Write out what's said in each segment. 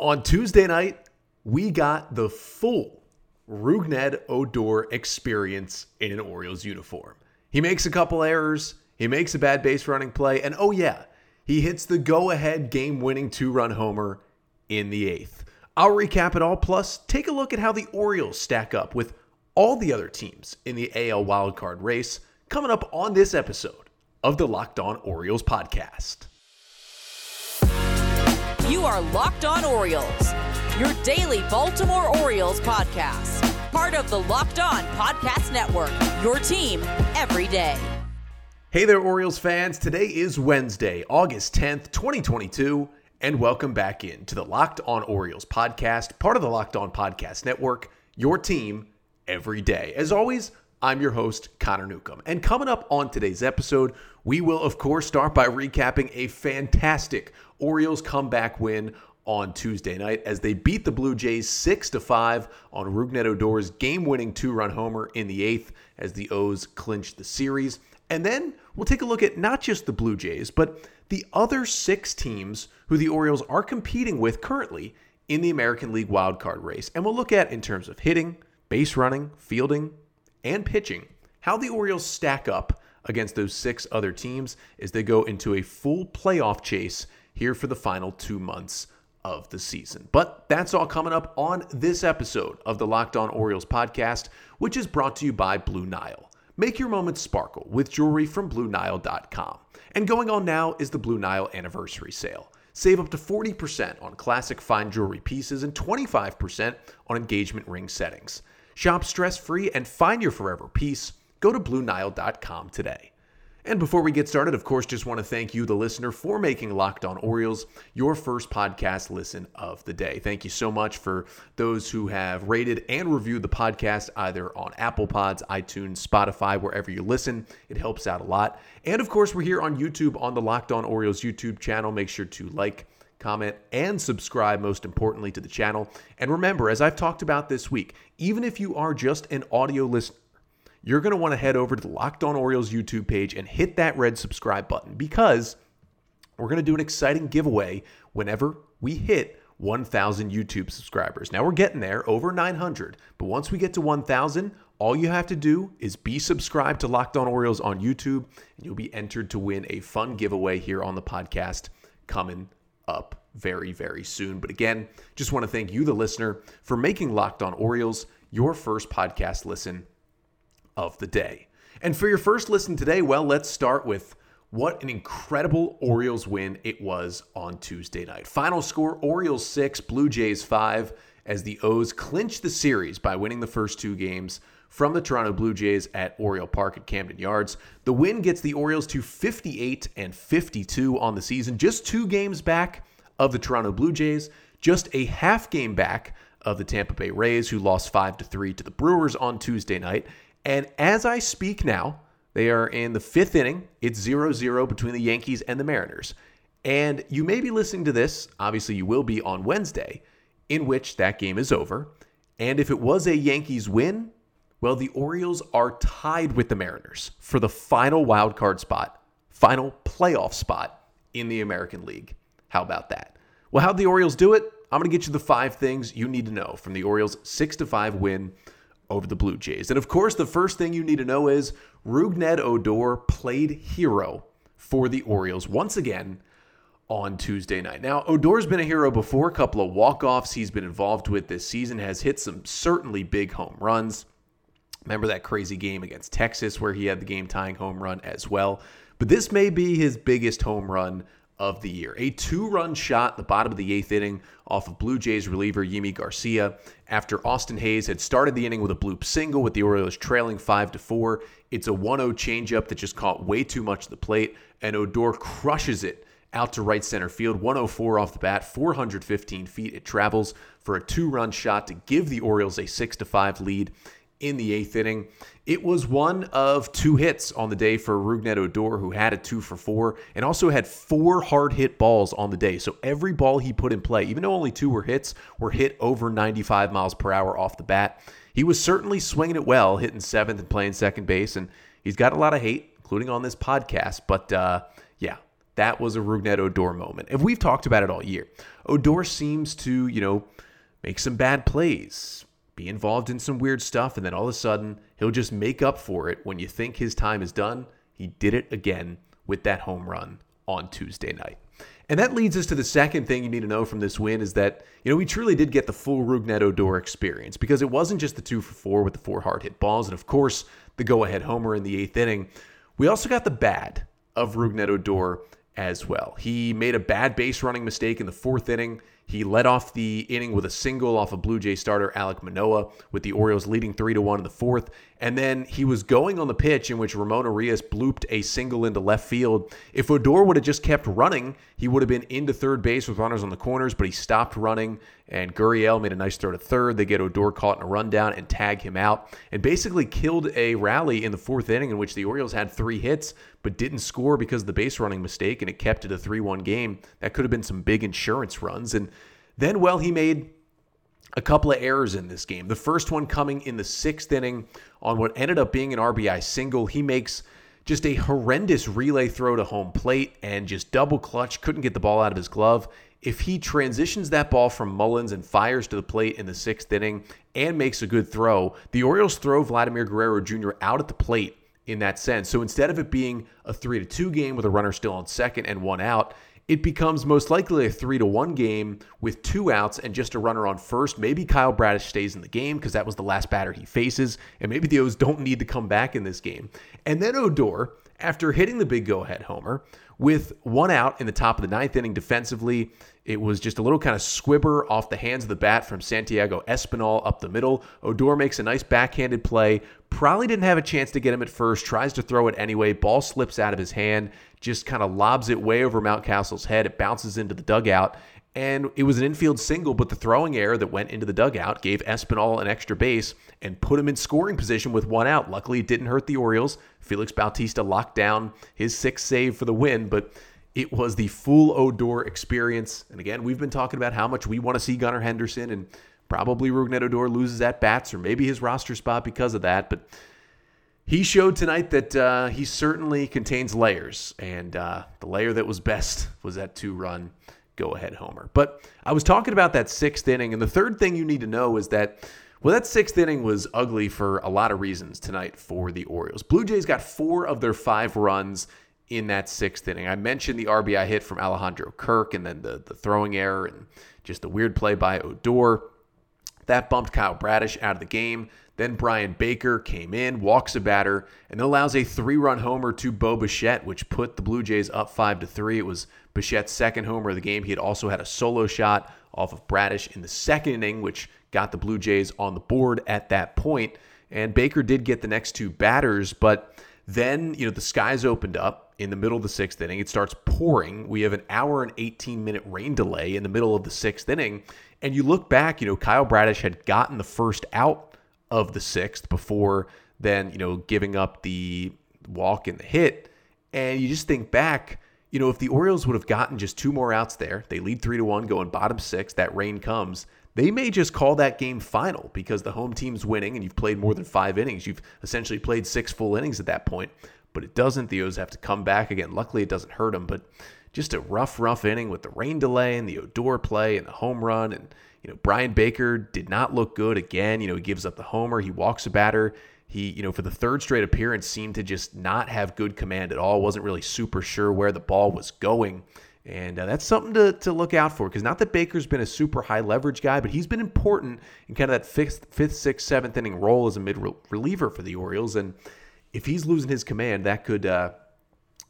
On Tuesday night, we got the full Rougned Odor experience in an Orioles uniform. He makes a couple errors, he makes a bad base running play, and oh yeah, he hits the go ahead game winning two run homer in the eighth. I'll recap it all, plus take a look at how the Orioles stack up with all the other teams in the AL wildcard race coming up on this episode of the Locked On Orioles podcast. You are Locked On Orioles, your daily Baltimore Orioles podcast. Part of the Locked On Podcast Network, your team every day. Hey there, Orioles fans. Today is Wednesday, August 10th, 2022, and welcome back in to the Locked On Orioles podcast, part of the Locked On Podcast Network, your team every day. As always, I'm your host, Connor Newcomb. And coming up on today's episode, we will, of course, start by recapping a fantastic Orioles comeback win on Tuesday night as they beat the Blue Jays 6 to 5 on Rougned Odor's game-winning two-run homer in the 8th as the O's clinched the series. And then we'll take a look at not just the Blue Jays, but the other 6 teams who the Orioles are competing with currently in the American League wildcard race. And we'll look at in terms of hitting, base running, fielding, and pitching how the Orioles stack up against those six other teams as they go into a full playoff chase here for the final two months of the season. But that's all coming up on this episode of the Locked On Orioles podcast, which is brought to you by Blue Nile. Make your moments sparkle with jewelry from BlueNile.com. And going on now is the Blue Nile anniversary sale. Save up to 40% on classic fine jewelry pieces and 25% on engagement ring settings. Shop stress free and find your forever piece. Go to BlueNile.com today. And before we get started, of course, just want to thank you, the listener, for making Locked On Orioles your first podcast listen of the day. Thank you so much for those who have rated and reviewed the podcast either on Apple Pods, iTunes, Spotify, wherever you listen. It helps out a lot. And of course, we're here on YouTube on the Locked On Orioles YouTube channel. Make sure to like, comment, and subscribe, most importantly, to the channel. And remember, as I've talked about this week, even if you are just an audio listener, you're going to want to head over to the Locked On Orioles YouTube page and hit that red subscribe button because we're going to do an exciting giveaway whenever we hit 1,000 YouTube subscribers. Now we're getting there, over 900, but once we get to 1,000, all you have to do is be subscribed to Locked On Orioles on YouTube, and you'll be entered to win a fun giveaway here on the podcast coming up very, very soon. But again, just want to thank you, the listener, for making Locked On Orioles your first podcast listen of the day. And for your first listen today, well, let's start with what an incredible Orioles win it was on Tuesday night. Final score Orioles 6, Blue Jays 5, as the O's clinched the series by winning the first two games from the Toronto Blue Jays at Oriole Park at Camden Yards. The win gets the Orioles to 58 and 52 on the season, just two games back of the Toronto Blue Jays, just a half game back of the Tampa Bay Rays, who lost 5 to 3 to the Brewers on Tuesday night. And as I speak now, they are in the fifth inning. It's 0 0 between the Yankees and the Mariners. And you may be listening to this, obviously, you will be on Wednesday, in which that game is over. And if it was a Yankees win, well, the Orioles are tied with the Mariners for the final wild card spot, final playoff spot in the American League. How about that? Well, how'd the Orioles do it? I'm going to get you the five things you need to know from the Orioles' 6 to 5 win over the Blue Jays. And of course, the first thing you need to know is Rougned Odor played hero for the Orioles once again on Tuesday night. Now, Odor's been a hero before, a couple of walk-offs he's been involved with this season, has hit some certainly big home runs. Remember that crazy game against Texas where he had the game tying home run as well. But this may be his biggest home run of the year. A two run shot the bottom of the eighth inning off of Blue Jays reliever Yimi Garcia after Austin Hays had started the inning with a bloop single with the Orioles trailing 5 to 4. It's a 1 0 changeup that just caught way too much of the plate, and Odor crushes it out to right center field. 104 off the bat, 415 feet. It travels for a two run shot to give the Orioles a 6 to 5 lead in the eighth inning. It was one of two hits on the day for Rougned Odor, who had a two for four and also had four hard hit balls on the day. So every ball he put in play, even though only two were hits, were hit over 95 miles per hour off the bat. He was certainly swinging it well, hitting seventh and playing second base. And he's got a lot of hate, including on this podcast. But uh, yeah, that was a Rougned Odor moment. And we've talked about it all year. Odor seems to, you know, make some bad plays, be involved in some weird stuff, and then all of a sudden he'll just make up for it when you think his time is done. He did it again with that home run on Tuesday night. And that leads us to the second thing you need to know from this win is that, you know, we truly did get the full Rougned Odor experience because it wasn't just the two for four with the four hard hit balls and, of course, the go ahead homer in the eighth inning. We also got the bad of Rougned Odor as well. He made a bad base running mistake in the fourth inning. He led off the inning with a single off of Blue Jay starter Alek Manoah, with the Orioles leading three to one in the fourth. And then he was going on the pitch in which Ramon Urias blooped a single into left field. If Odor would have just kept running, he would have been into third base with runners on the corners, but he stopped running. And Gurriel made a nice throw to third. They get Odor caught in a rundown and tag him out, and basically killed a rally in the fourth inning in which the Orioles had three hits but didn't score because of the base running mistake, and it kept it a 3 1 game. That could have been some big insurance runs. And then, well, he made a couple of errors in this game. The first one coming in the sixth inning on what ended up being an RBI single. He makes just a horrendous relay throw to home plate and just double clutch, couldn't get the ball out of his glove. If he transitions that ball from Mullins and fires to the plate in the sixth inning and makes a good throw, the Orioles throw Vladimir Guerrero Jr. out at the plate in that sense. So instead of it being a 3 to 2 game with a runner still on second and one out, it becomes most likely a 3 to 1 game with two outs and just a runner on first. Maybe Kyle Bradish stays in the game because that was the last batter he faces, and maybe the O's don't need to come back in this game. And then Odor, after hitting the big go ahead homer, with one out in the top of the ninth inning defensively, it was just a little kind of squibber off the hands of the bat from Santiago Espinal up the middle. Odor makes a nice backhanded play. Probably didn't have a chance to get him at first. Tries to throw it anyway. Ball slips out of his hand. Just kind of lobs it way over Mountcastle's head. It bounces into the dugout. And it was an infield single, but the throwing error that went into the dugout gave Espinal an extra base and put him in scoring position with one out. Luckily, it didn't hurt the Orioles. Felix Bautista locked down his sixth save for the win, but it was the full Odor experience. And again, we've been talking about how much we want to see Gunnar Henderson and probably Rougned Odor loses at bats or maybe his roster spot because of that. But he showed tonight that uh, he certainly contains layers. And uh, the layer that was best was that two run go ahead homer. But I was talking about that sixth inning. And the third thing you need to know is that. Well, that sixth inning was ugly for a lot of reasons tonight for the Orioles. Blue Jays got four of their five runs in that sixth inning. I mentioned the RBI hit from Alejandro Kirk and then the, the throwing error and just the weird play by Odor. That bumped Kyle Bradish out of the game. Then Bryan Baker came in, walks a batter, and then allows a three-run homer to Bo Bichette, which put the Blue Jays up five to three. It was Bichette's second homer of the game. He had also had a solo shot off of Bradish in the second inning, which got the Blue Jays on the board at that point. And Baker did get the next two batters, but then, you know, the skies opened up in the middle of the sixth inning. It starts pouring. We have an hour and 18 minute rain delay in the middle of the sixth inning. And you look back, you know, Kyle Bradish had gotten the first out of the sixth before then, you know, giving up the walk and the hit. And you just think back, you know, if the Orioles would have gotten just two more outs there, they lead three to one, going bottom six, that rain comes they may just call that game final because the home team's winning and you've played more than five innings. You've essentially played six full innings at that point, but it doesn't. The O's have to come back again. Luckily, it doesn't hurt them, but just a rough, rough inning with the rain delay and the Odor play and the home run. And, you know, Bryan Baker did not look good again. You know, he gives up the homer, he walks a batter. He, you know, for the third straight appearance, seemed to just not have good command at all. Wasn't really super sure where the ball was going. And uh, that's something to, to look out for because not that Baker's been a super high leverage guy, but he's been important in kind of that fifth, fifth sixth, seventh inning role as a mid reliever for the Orioles. And if he's losing his command, that could uh,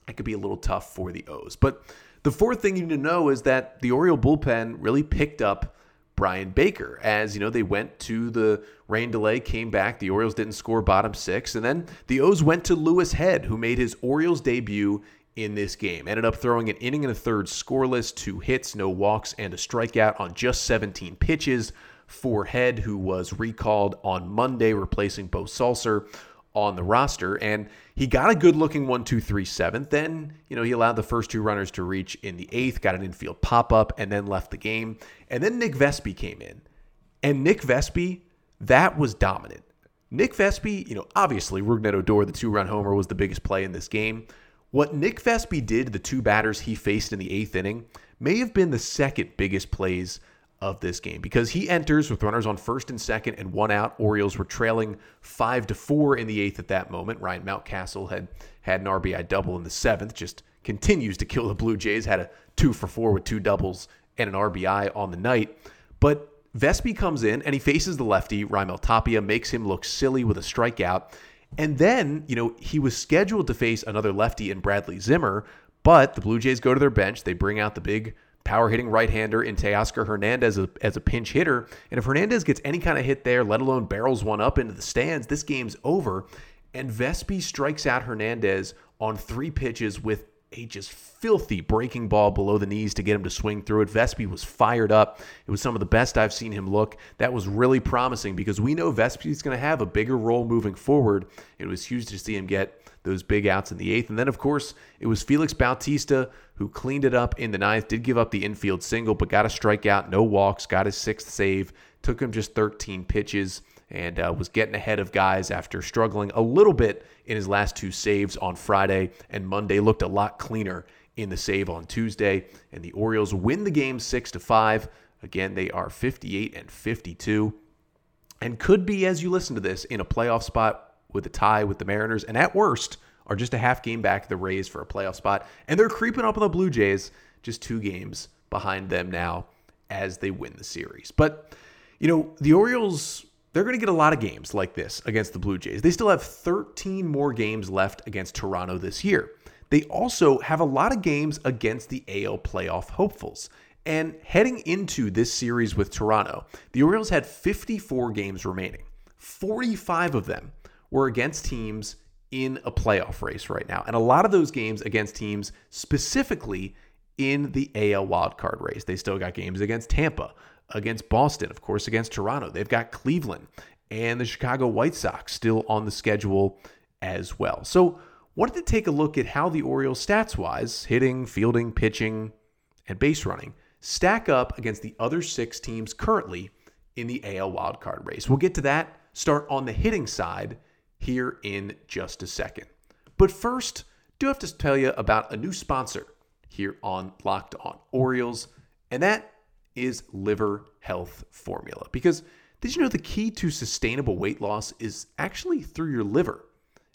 that could be a little tough for the O's. But the fourth thing you need to know is that the Oriole bullpen really picked up Bryan Baker as you know they went to the rain delay, came back. The Orioles didn't score bottom six, and then the O's went to Louis Head, who made his Orioles debut in this game. Ended up throwing an inning and a third scoreless, two hits, no walks, and a strikeout on just 17 pitches for Head, who was recalled on Monday, replacing Beau Sulser on the roster. And he got a good looking one, two, three, seventh. Then, you know, he allowed the first two runners to reach in the eighth, got an infield pop up, and then left the game. And then Nick Vespi came in. And Nick Vespi, that was dominant. Nick Vespi, you know, obviously Rougned Odor, the two run homer, was the biggest play in this game. What Nick Vespi did the two batters he faced in the eighth inning may have been the second biggest plays of this game because he enters with runners on first and second and one out. Orioles were trailing five to four in the eighth at that moment. Ryan Mountcastle had had an RBI double in the seventh, just continues to kill the Blue Jays. Had a two for four with two doubles and an RBI on the night. But Vespi comes in and he faces the lefty, Raimel Tapia, makes him look silly with a strikeout. And then, you know, he was scheduled to face another lefty in Bradley Zimmer, but the Blue Jays go to their bench. They bring out the big power hitting right hander in Teoscar Hernandez as a, as a pinch hitter. And if Hernandez gets any kind of hit there, let alone barrels one up into the stands, this game's over. And Vespi strikes out Hernandez on three pitches with a just filthy breaking ball below the knees to get him to swing through it. Vespi was fired up. It was some of the best I've seen him look. That was really promising because we know Vespi's going to have a bigger role moving forward. It was huge to see him get those big outs in the eighth. And then, of course, it was Felix Bautista who cleaned it up in the ninth, did give up the infield single, but got a strikeout, no walks, got his sixth save. Took him just 13 pitches and uh, was getting ahead of guys after struggling a little bit in his last two saves on Friday. And Monday looked a lot cleaner in the save on Tuesday. And the Orioles win the game 6 to 5. Again, they are 58 and 52 and could be, as you listen to this, in a playoff spot with a tie with the Mariners. And at worst, are just a half game back the Rays for a playoff spot. And they're creeping up on the Blue Jays, just two games behind them now as they win the series. But, you know, the Orioles, they're going to get a lot of games like this against the Blue Jays. They still have 13 more games left against Toronto this year. They also have a lot of games against the AL playoff hopefuls. And heading into this series with Toronto, the Orioles had 54 games remaining. 45 of them were against teams in a playoff race right now. And a lot of those games against teams specifically in the AL wildcard race. They still got games against Tampa, against Boston, of course, against Toronto. They've got Cleveland and the Chicago White Sox still on the schedule as well. So, wanted to take a look at how the Orioles stats wise, hitting, fielding, pitching, and base running, stack up against the other six teams currently in the AL wildcard race. We'll get to that. Start on the hitting side here in just a second. But first, do have to tell you about a new sponsor here on Locked On Orioles, and that is Liver Health Formula. Because did you know the key to sustainable weight loss is actually through your liver?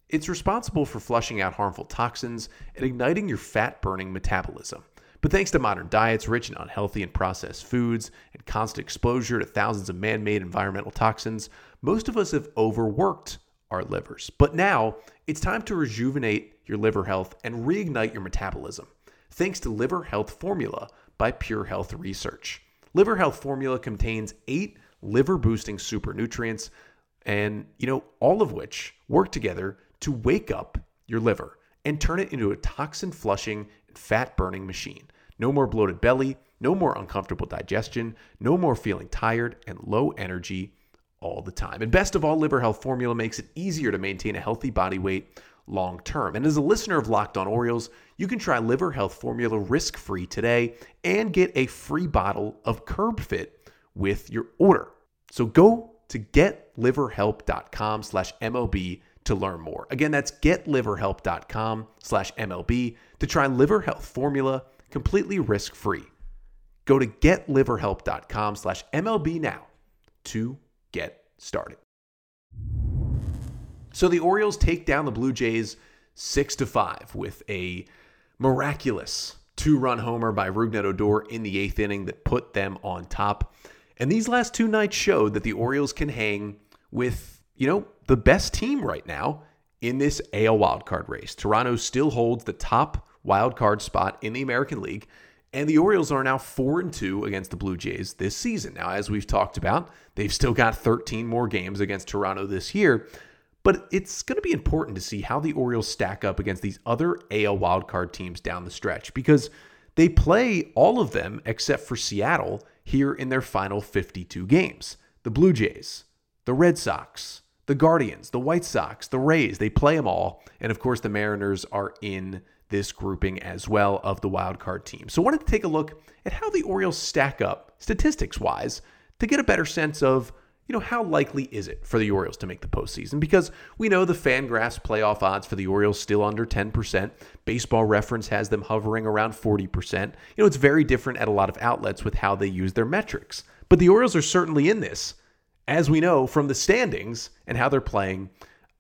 It's responsible for flushing out harmful toxins and igniting your fat burning metabolism. But thanks to modern diets rich in unhealthy and processed foods and constant exposure to thousands of man made environmental toxins, most of us have overworked our livers. But now it's time to rejuvenate your liver health and reignite your metabolism. Thanks to Liver Health Formula by Pure Health Research. Liver Health Formula contains eight liver boosting super nutrients, and you know, all of which work together to wake up your liver and turn it into a toxin flushing and fat burning machine. No more bloated belly, no more uncomfortable digestion, no more feeling tired and low energy all the time. And best of all, Liver Health Formula makes it easier to maintain a healthy body weight long term. And as a listener of Locked On Orioles, you can try Liver Health Formula risk free today and get a free bottle of Curb Fit with your order. So go to getliverhelp.com slash MLB to learn more. Again, that's getliverhelp.com slash MLB to try Liver Health Formula completely risk free. Go to getliverhelp.com slash MLB now to get started. So the Orioles take down the Blue Jays 6 to 5 with a miraculous two-run homer by Rougned Odor in the 8th inning that put them on top. And these last two nights showed that the Orioles can hang with, you know, the best team right now in this AL wildcard race. Toronto still holds the top wildcard spot in the American League. And the Orioles are now 4 and 2 against the Blue Jays this season. Now, as we've talked about, they've still got 13 more games against Toronto this year. But it's going to be important to see how the Orioles stack up against these other AL wildcard teams down the stretch because they play all of them except for Seattle here in their final 52 games. The Blue Jays, the Red Sox, the Guardians, the White Sox, the Rays, they play them all. And of course, the Mariners are in this grouping as well of the wild card team. So I wanted to take a look at how the Orioles stack up statistics wise to get a better sense of you know, how likely is it for the Orioles to make the postseason? Because we know the Fangraphs playoff odds for the Orioles still under 10%. Baseball Reference has them hovering around 40%. You know, it's very different at a lot of outlets with how they use their metrics. But the Orioles are certainly in this, as we know from the standings and how they're playing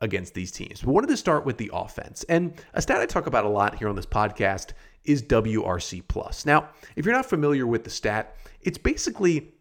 against these teams. We wanted to start with the offense. And a stat I talk about a lot here on this podcast is WRC plus. Now, if you're not familiar with the stat, it's basically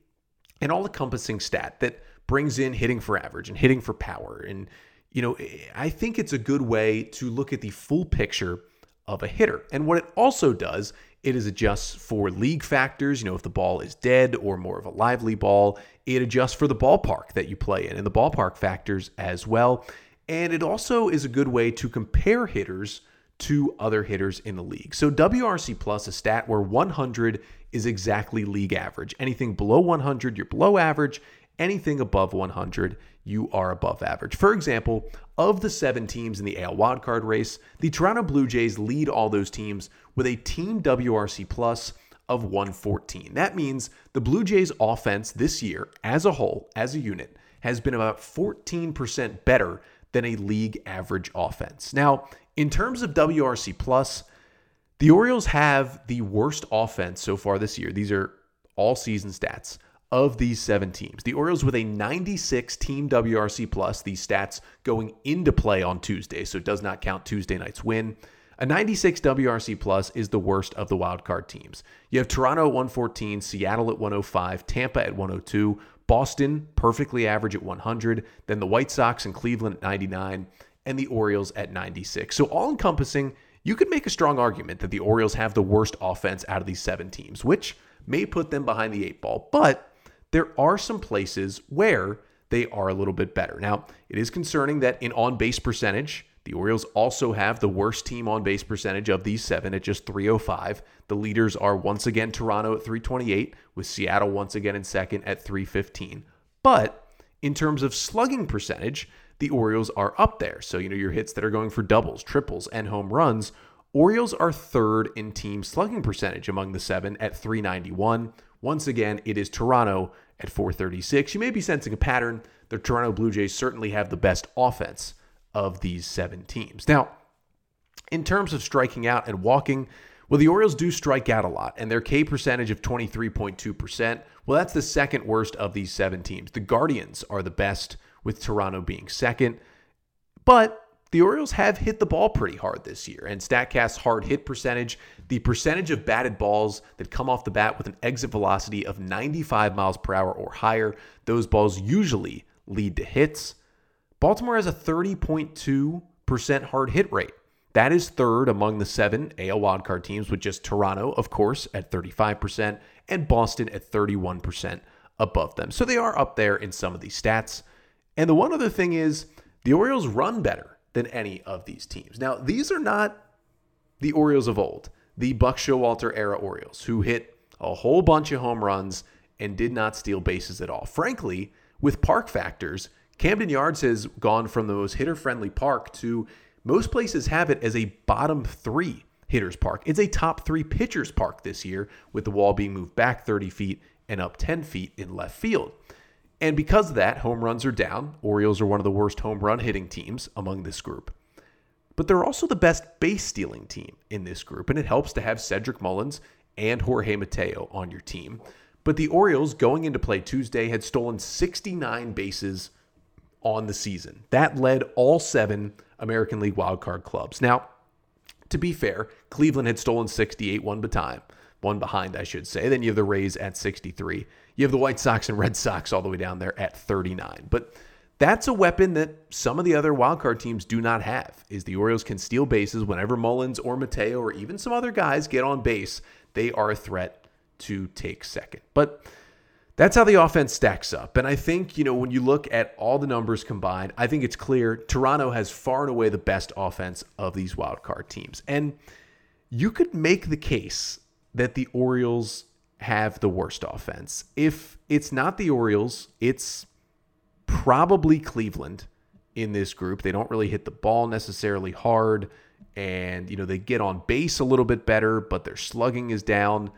an all-encompassing stat that brings in hitting for average and hitting for power. And, you know, I think it's a good way to look at the full picture of a hitter. And what it also does, it is adjusts for league factors. You know, if the ball is dead or more of a lively ball, it adjusts for the ballpark that you play in and the ballpark factors as well. And it also is a good way to compare hitters to other hitters in the league. So WRC plus a stat where 100 is exactly league average. Anything below 100, you're below average. Anything above 100, you are above average. For example, of the seven teams in the AL wildcard race, the Toronto Blue Jays lead all those teams with a team WRC plus of 114. That means the Blue Jays offense this year, as a whole, as a unit, has been about 14% better than a league average offense. Now, in terms of WRC plus, the Orioles have the worst offense so far this year. These are all season stats of these seven teams. The Orioles with a 96 team WRC plus, these stats going into play on Tuesday, so it does not count Tuesday night's win. A 96 WRC plus is the worst of the wildcard teams. You have Toronto at 114, Seattle at 105, Tampa at 102, Boston perfectly average at 100, then the White Sox and Cleveland at 99, and the Orioles at 96. So all encompassing, you could make a strong argument that the Orioles have the worst offense out of these seven teams, which may put them behind the eight ball. But there are some places where they are a little bit better. Now, it is concerning that in on base percentage, the Orioles also have the worst team on base percentage of these seven at just 305. The leaders are once again Toronto at 328, with Seattle once again in second at 315. But in terms of slugging percentage, the Orioles are up there. So, you know, your hits that are going for doubles, triples, and home runs. Orioles are third in team slugging percentage among the seven at 391. Once again, it is Toronto at 436. You may be sensing a pattern. The Toronto Blue Jays certainly have the best offense of these seven teams. Now, in terms of striking out and walking, well, the Orioles do strike out a lot, and their K percentage of 23.2%, well, that's the second worst of these seven teams. The Guardians are the best, with Toronto being second. But the Orioles have hit the ball pretty hard this year, and StatCast's hard hit percentage, the percentage of batted balls that come off the bat with an exit velocity of 95 miles per hour or higher, those balls usually lead to hits. Baltimore has a 30.2% hard hit rate. That is third among the seven AL wildcard teams, with just Toronto, of course, at 35%, and Boston at 31% above them. So they are up there in some of these stats. And the one other thing is the Orioles run better than any of these teams. Now, these are not the Orioles of old, the Buck Showalter era Orioles, who hit a whole bunch of home runs and did not steal bases at all. Frankly, with park factors, Camden Yards has gone from the most hitter friendly park to most places have it as a bottom three hitters park. It's a top three pitchers park this year, with the wall being moved back 30 feet and up 10 feet in left field. And because of that, home runs are down. Orioles are one of the worst home run hitting teams among this group. But they're also the best base stealing team in this group, and it helps to have Cedric Mullins and Jorge Mateo on your team. But the Orioles, going into play Tuesday, had stolen 69 bases on the season. That led all seven American League wildcard clubs. Now, to be fair, Cleveland had stolen 68 one time, one behind, I should say. Then you have the Rays at 63. You have the White Sox and Red Sox all the way down there at 39. But that's a weapon that some of the other wildcard teams do not have. Is the Orioles can steal bases whenever Mullins or Mateo or even some other guys get on base, they are a threat to take second. But that's how the offense stacks up. And I think, you know, when you look at all the numbers combined, I think it's clear Toronto has far and away the best offense of these wildcard teams. And you could make the case that the Orioles have the worst offense. If it's not the Orioles, it's probably Cleveland in this group. They don't really hit the ball necessarily hard and you know they get on base a little bit better, but their slugging is down.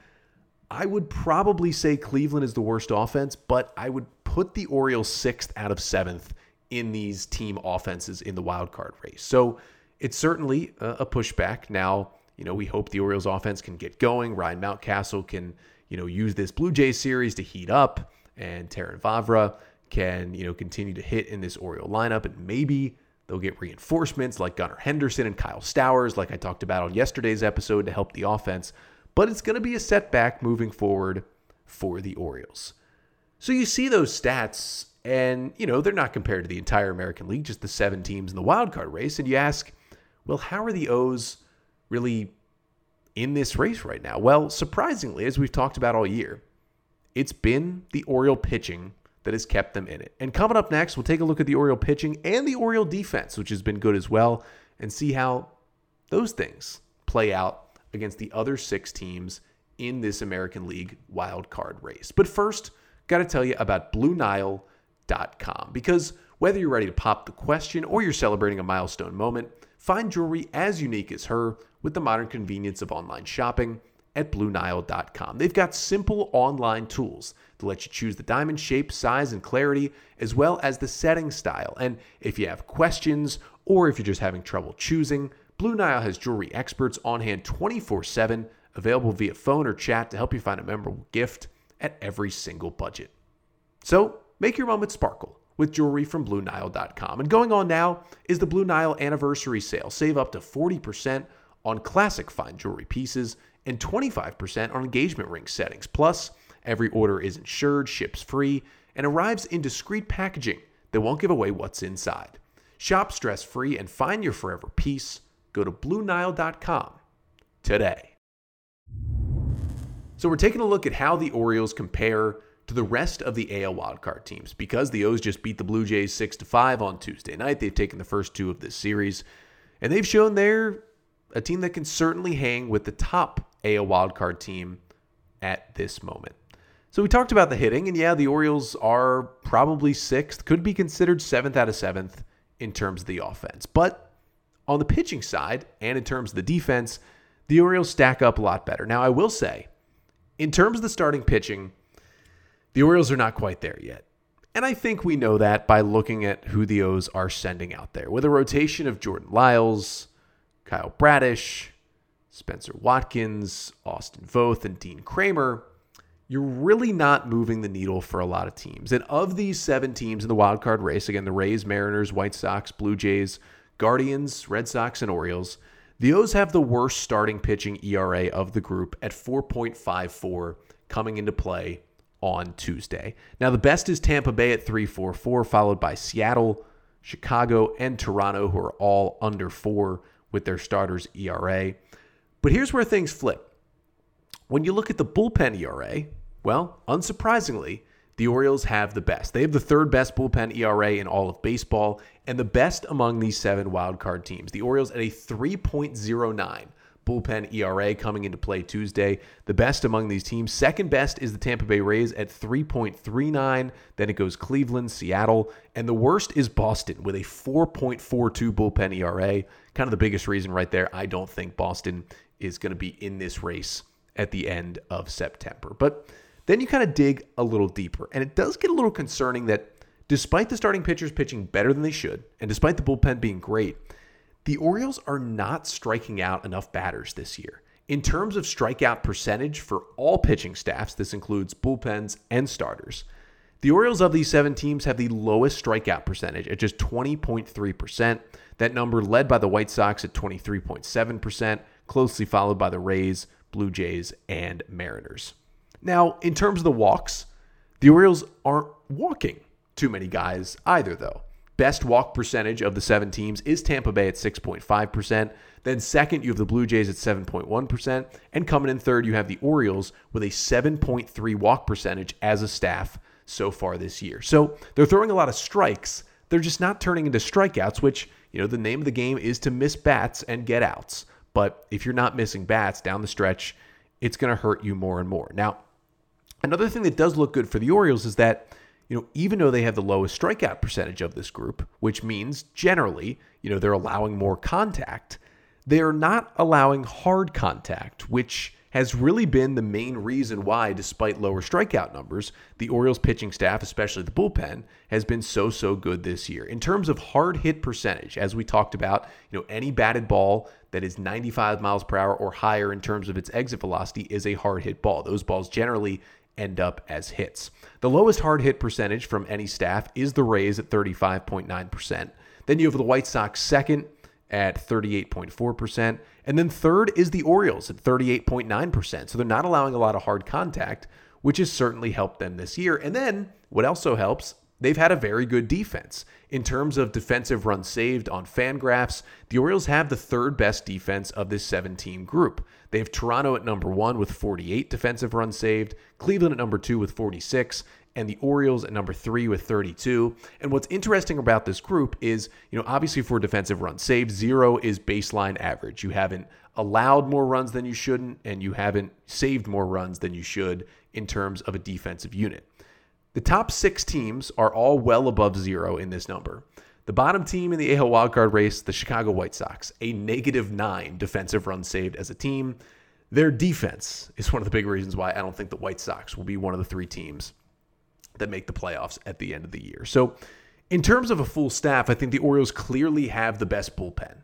I would probably say Cleveland is the worst offense, but I would put the Orioles sixth out of seventh in these team offenses in the wild card race. So it's certainly a pushback. Now, you know, we hope the Orioles offense can get going. Ryan Mountcastle can, you know, use this Blue Jays series to heat up, and Terrin Vavra can, you know, continue to hit in this Oriole lineup, and maybe they'll get reinforcements like Gunnar Henderson and Kyle Stowers, like I talked about on yesterday's episode, to help the offense. But it's going to be a setback moving forward for the Orioles. So you see those stats, and you know they're not compared to the entire American League, just the seven teams in the wild card race, and you ask, well, how are the O's really in this race right now? Well, surprisingly, as we've talked about all year, it's been the Oriole pitching that has kept them in it. And coming up next, we'll take a look at the Oriole pitching and the Oriole defense, which has been good as well, and see how those things play out against the other six teams in this American League wild card race. But first, got to tell you about BlueNile.com because whether you're ready to pop the question or you're celebrating a milestone moment, find jewelry as unique as her with the modern convenience of online shopping at BlueNile.com. They've got simple online tools to let you choose the diamond shape, size, and clarity, as well as the setting style. And if you have questions or if you're just having trouble choosing, Blue Nile has jewelry experts on hand 24 7, available via phone or chat to help you find a memorable gift at every single budget. So make your moment sparkle with jewelry from BlueNile.com. And going on now is the Blue Nile anniversary sale. Save up to 40% on classic fine jewelry pieces and 25% on engagement ring settings. Plus, every order is insured, ships free, and arrives in discreet packaging that won't give away what's inside. Shop stress free and find your forever piece. Go to BlueNile.com today. So, we're taking a look at how the Orioles compare to the rest of the AL wildcard teams. Because the O's just beat the Blue Jays 6 to 5 on Tuesday night, they've taken the first two of this series, and they've shown they're a team that can certainly hang with the top AL wildcard team at this moment. So we talked about the hitting, and yeah, the Orioles are probably sixth, could be considered seventh out of seventh in terms of the offense. But on the pitching side and in terms of the defense, the Orioles stack up a lot better. Now, I will say, in terms of the starting pitching, the Orioles are not quite there yet. And I think we know that by looking at who the O's are sending out there. With a rotation of Jordan Lyles, Kyle Bradish, Spenser Watkins, Austin Voth, and Dean Kremer. you're really not moving the needle for a lot of teams. And of these seven teams in the wild card race, again, the Rays, Mariners, White Sox, Blue Jays, Guardians, Red Sox, and Orioles, the O's have the worst starting pitching ERA of the group at 4.54 coming into play on Tuesday. Now, the best is Tampa Bay at 3.44, followed by Seattle, Chicago, and Toronto, who are all under four with their starters' ERA. But here's where things flip. When you look at the bullpen ERA, well, unsurprisingly, the Orioles have the best. They have the third best bullpen ERA in all of baseball and the best among these seven wildcard teams. The Orioles at a 3.09 bullpen ERA coming into play Tuesday. The best among these teams. Second best is the Tampa Bay Rays at 3.39. Then it goes Cleveland, Seattle, and the worst is Boston with a 4.42 bullpen ERA. Kind of the biggest reason right there. I don't think Boston is going to be in this race at the end of September. But then you kind of dig a little deeper, and it does get a little concerning that despite the starting pitchers pitching better than they should, and despite the bullpen being great, the Orioles are not striking out enough batters this year. In terms of strikeout percentage for all pitching staffs, this includes bullpens and starters. The Orioles of these seven teams have the lowest strikeout percentage at just 20.3%. That number led by the White Sox at 23.7%, closely followed by the Rays, Blue Jays, and Mariners. Now, in terms of the walks, the Orioles aren't walking too many guys either, though. Best walk percentage of the seven teams is Tampa Bay at 6.5%. Then second, you have the Blue Jays at 7.1%. And coming in third, you have the Orioles with a 7.3 walk percentage as a staff so far this year. So they're throwing a lot of strikes. They're just not turning into strikeouts, which, you know, the name of the game is to miss bats and get outs. But if you're not missing bats down the stretch, it's going to hurt you more and more. Now, another thing that does look good for the Orioles is that you know, even though they have the lowest strikeout percentage of this group, which means generally, you know, they're allowing more contact, they are not allowing hard contact, which has really been the main reason why, despite lower strikeout numbers, the Orioles pitching staff, especially the bullpen, has been so, so good this year. In terms of hard hit percentage, as we talked about, you know, any batted ball that is 95 miles per hour or higher in terms of its exit velocity is a hard hit ball. Those balls generally end up as hits. The lowest hard hit percentage from any staff is the Rays at 35.9%. Then you have the White Sox second at 38.4%. And then third is the Orioles at 38.9%. So they're not allowing a lot of hard contact, which has certainly helped them this year. And then what also helps, they've had a very good defense. In terms of defensive runs saved on Fangraphs, the Orioles have the third best defense of this seven team group. They have Toronto at number one with 48 defensive runs saved, Cleveland at number two with 46, and the Orioles at number three with 32. And what's interesting about this group is, you know, obviously for defensive runs saved, zero is baseline average. You haven't allowed more runs than you shouldn't, and you haven't saved more runs than you should in terms of a defensive unit. The top six teams are all well above zero in this number. The bottom team in the AL wildcard race, the Chicago White Sox, a negative nine defensive runs saved as a team. Their defense is one of the big reasons why I don't think the White Sox will be one of the three teams that make the playoffs at the end of the year. So, in terms of a full staff, I think the Orioles clearly have the best bullpen.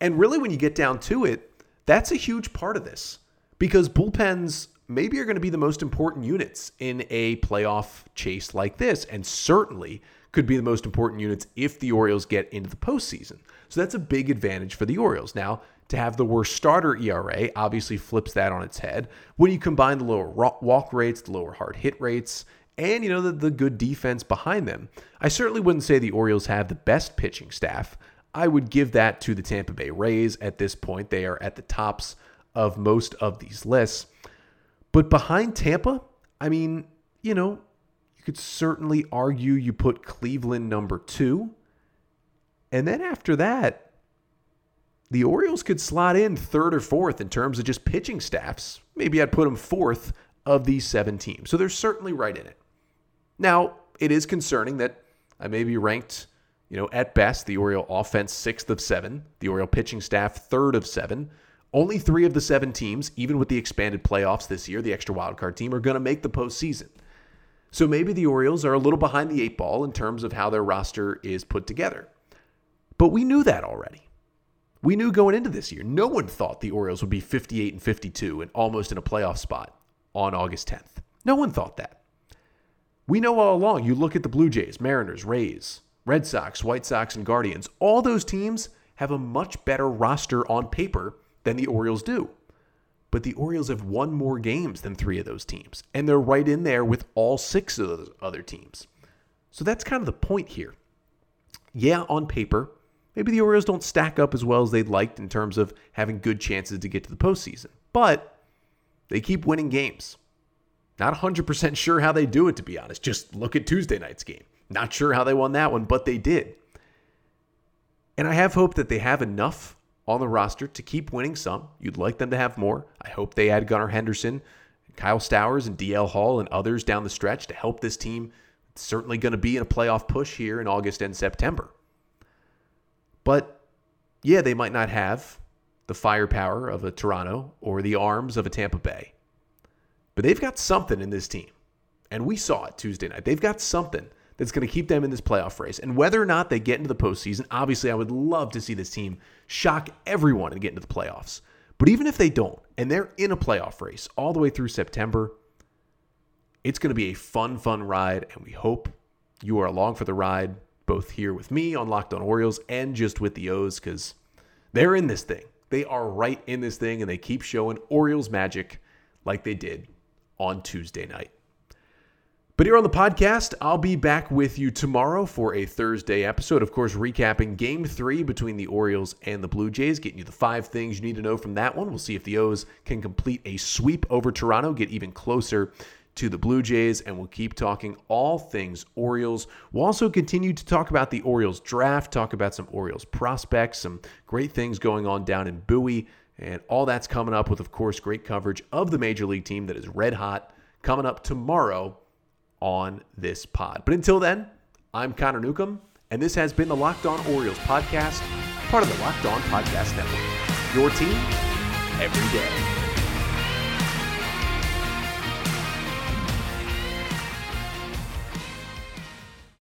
And really, when you get down to it, that's a huge part of this because bullpens maybe are going to be the most important units in a playoff chase like this, and certainly could be the most important units if the Orioles get into the postseason. So that's a big advantage for the Orioles. Now, to have the worst starter ERA obviously flips that on its head. When you combine the lower walk rates, the lower hard hit rates, and you know the, the good defense behind them. I certainly wouldn't say the Orioles have the best pitching staff. I would give that to the Tampa Bay Rays at this point. They are at the tops of most of these lists. But behind Tampa, I mean, you know, you could certainly argue you put Cleveland number two. And then after that, the Orioles could slot in third or fourth in terms of just pitching staffs. Maybe I'd put them fourth of these seven teams. So they're certainly right in it. Now, it is concerning that I may be ranked, you know, at best, the Oriole offense sixth of seven, the Oriole pitching staff third of seven. Only three of the seven teams, even with the expanded playoffs this year, the extra wildcard team, are going to make the postseason. So maybe the Orioles are a little behind the eight ball in terms of how their roster is put together. But we knew that already. We knew going into this year. No one thought the Orioles would be 58 and 52 and almost in a playoff spot on August 10th. No one thought that. We know all along, you look at the Blue Jays, Mariners, Rays, Red Sox, White Sox, and Guardians, all those teams have a much better roster on paper than the Orioles do. But the Orioles have won more games than three of those teams, and they're right in there with all six of those other teams. So that's kind of the point here. Yeah, on paper, maybe the Orioles don't stack up as well as they'd liked in terms of having good chances to get to the postseason, but they keep winning games. Not 100% sure how they do it, to be honest. Just look at Tuesday night's game. Not sure how they won that one, but they did. And I have hope that they have enough on the roster to keep winning some. You'd like them to have more. I hope they add Gunnar Henderson, Kyle Stowers, and DL Hall and others down the stretch to help this team. It's certainly going to be in a playoff push here in August and September. But yeah, they might not have the firepower of a Toronto or the arms of a Tampa Bay. But they've got something in this team. And we saw it Tuesday night. They've got something that's going to keep them in this playoff race. And whether or not they get into the postseason, obviously, I would love to see this team shock everyone and get into the playoffs. But even if they don't, and they're in a playoff race all the way through September, it's going to be a fun, fun ride. And we hope you are along for the ride, both here with me on Locked On Orioles and just with the O's, because they're in this thing. They are right in this thing, and they keep showing Orioles magic like they did on Tuesday night. But here on the podcast, I'll be back with you tomorrow for a Thursday episode. Of course, recapping game three between the Orioles and the Blue Jays, getting you the five things you need to know from that one. We'll see if the O's can complete a sweep over Toronto, get even closer to the Blue Jays, and we'll keep talking all things Orioles. We'll also continue to talk about the Orioles draft, talk about some Orioles prospects, some great things going on down in Bowie. And all that's coming up with, of course, great coverage of the Major League team that is red hot coming up tomorrow on this pod. But until then, I'm Connor Newcomb, and this has been the Locked On Orioles podcast, part of the Locked On Podcast Network. Your team every day.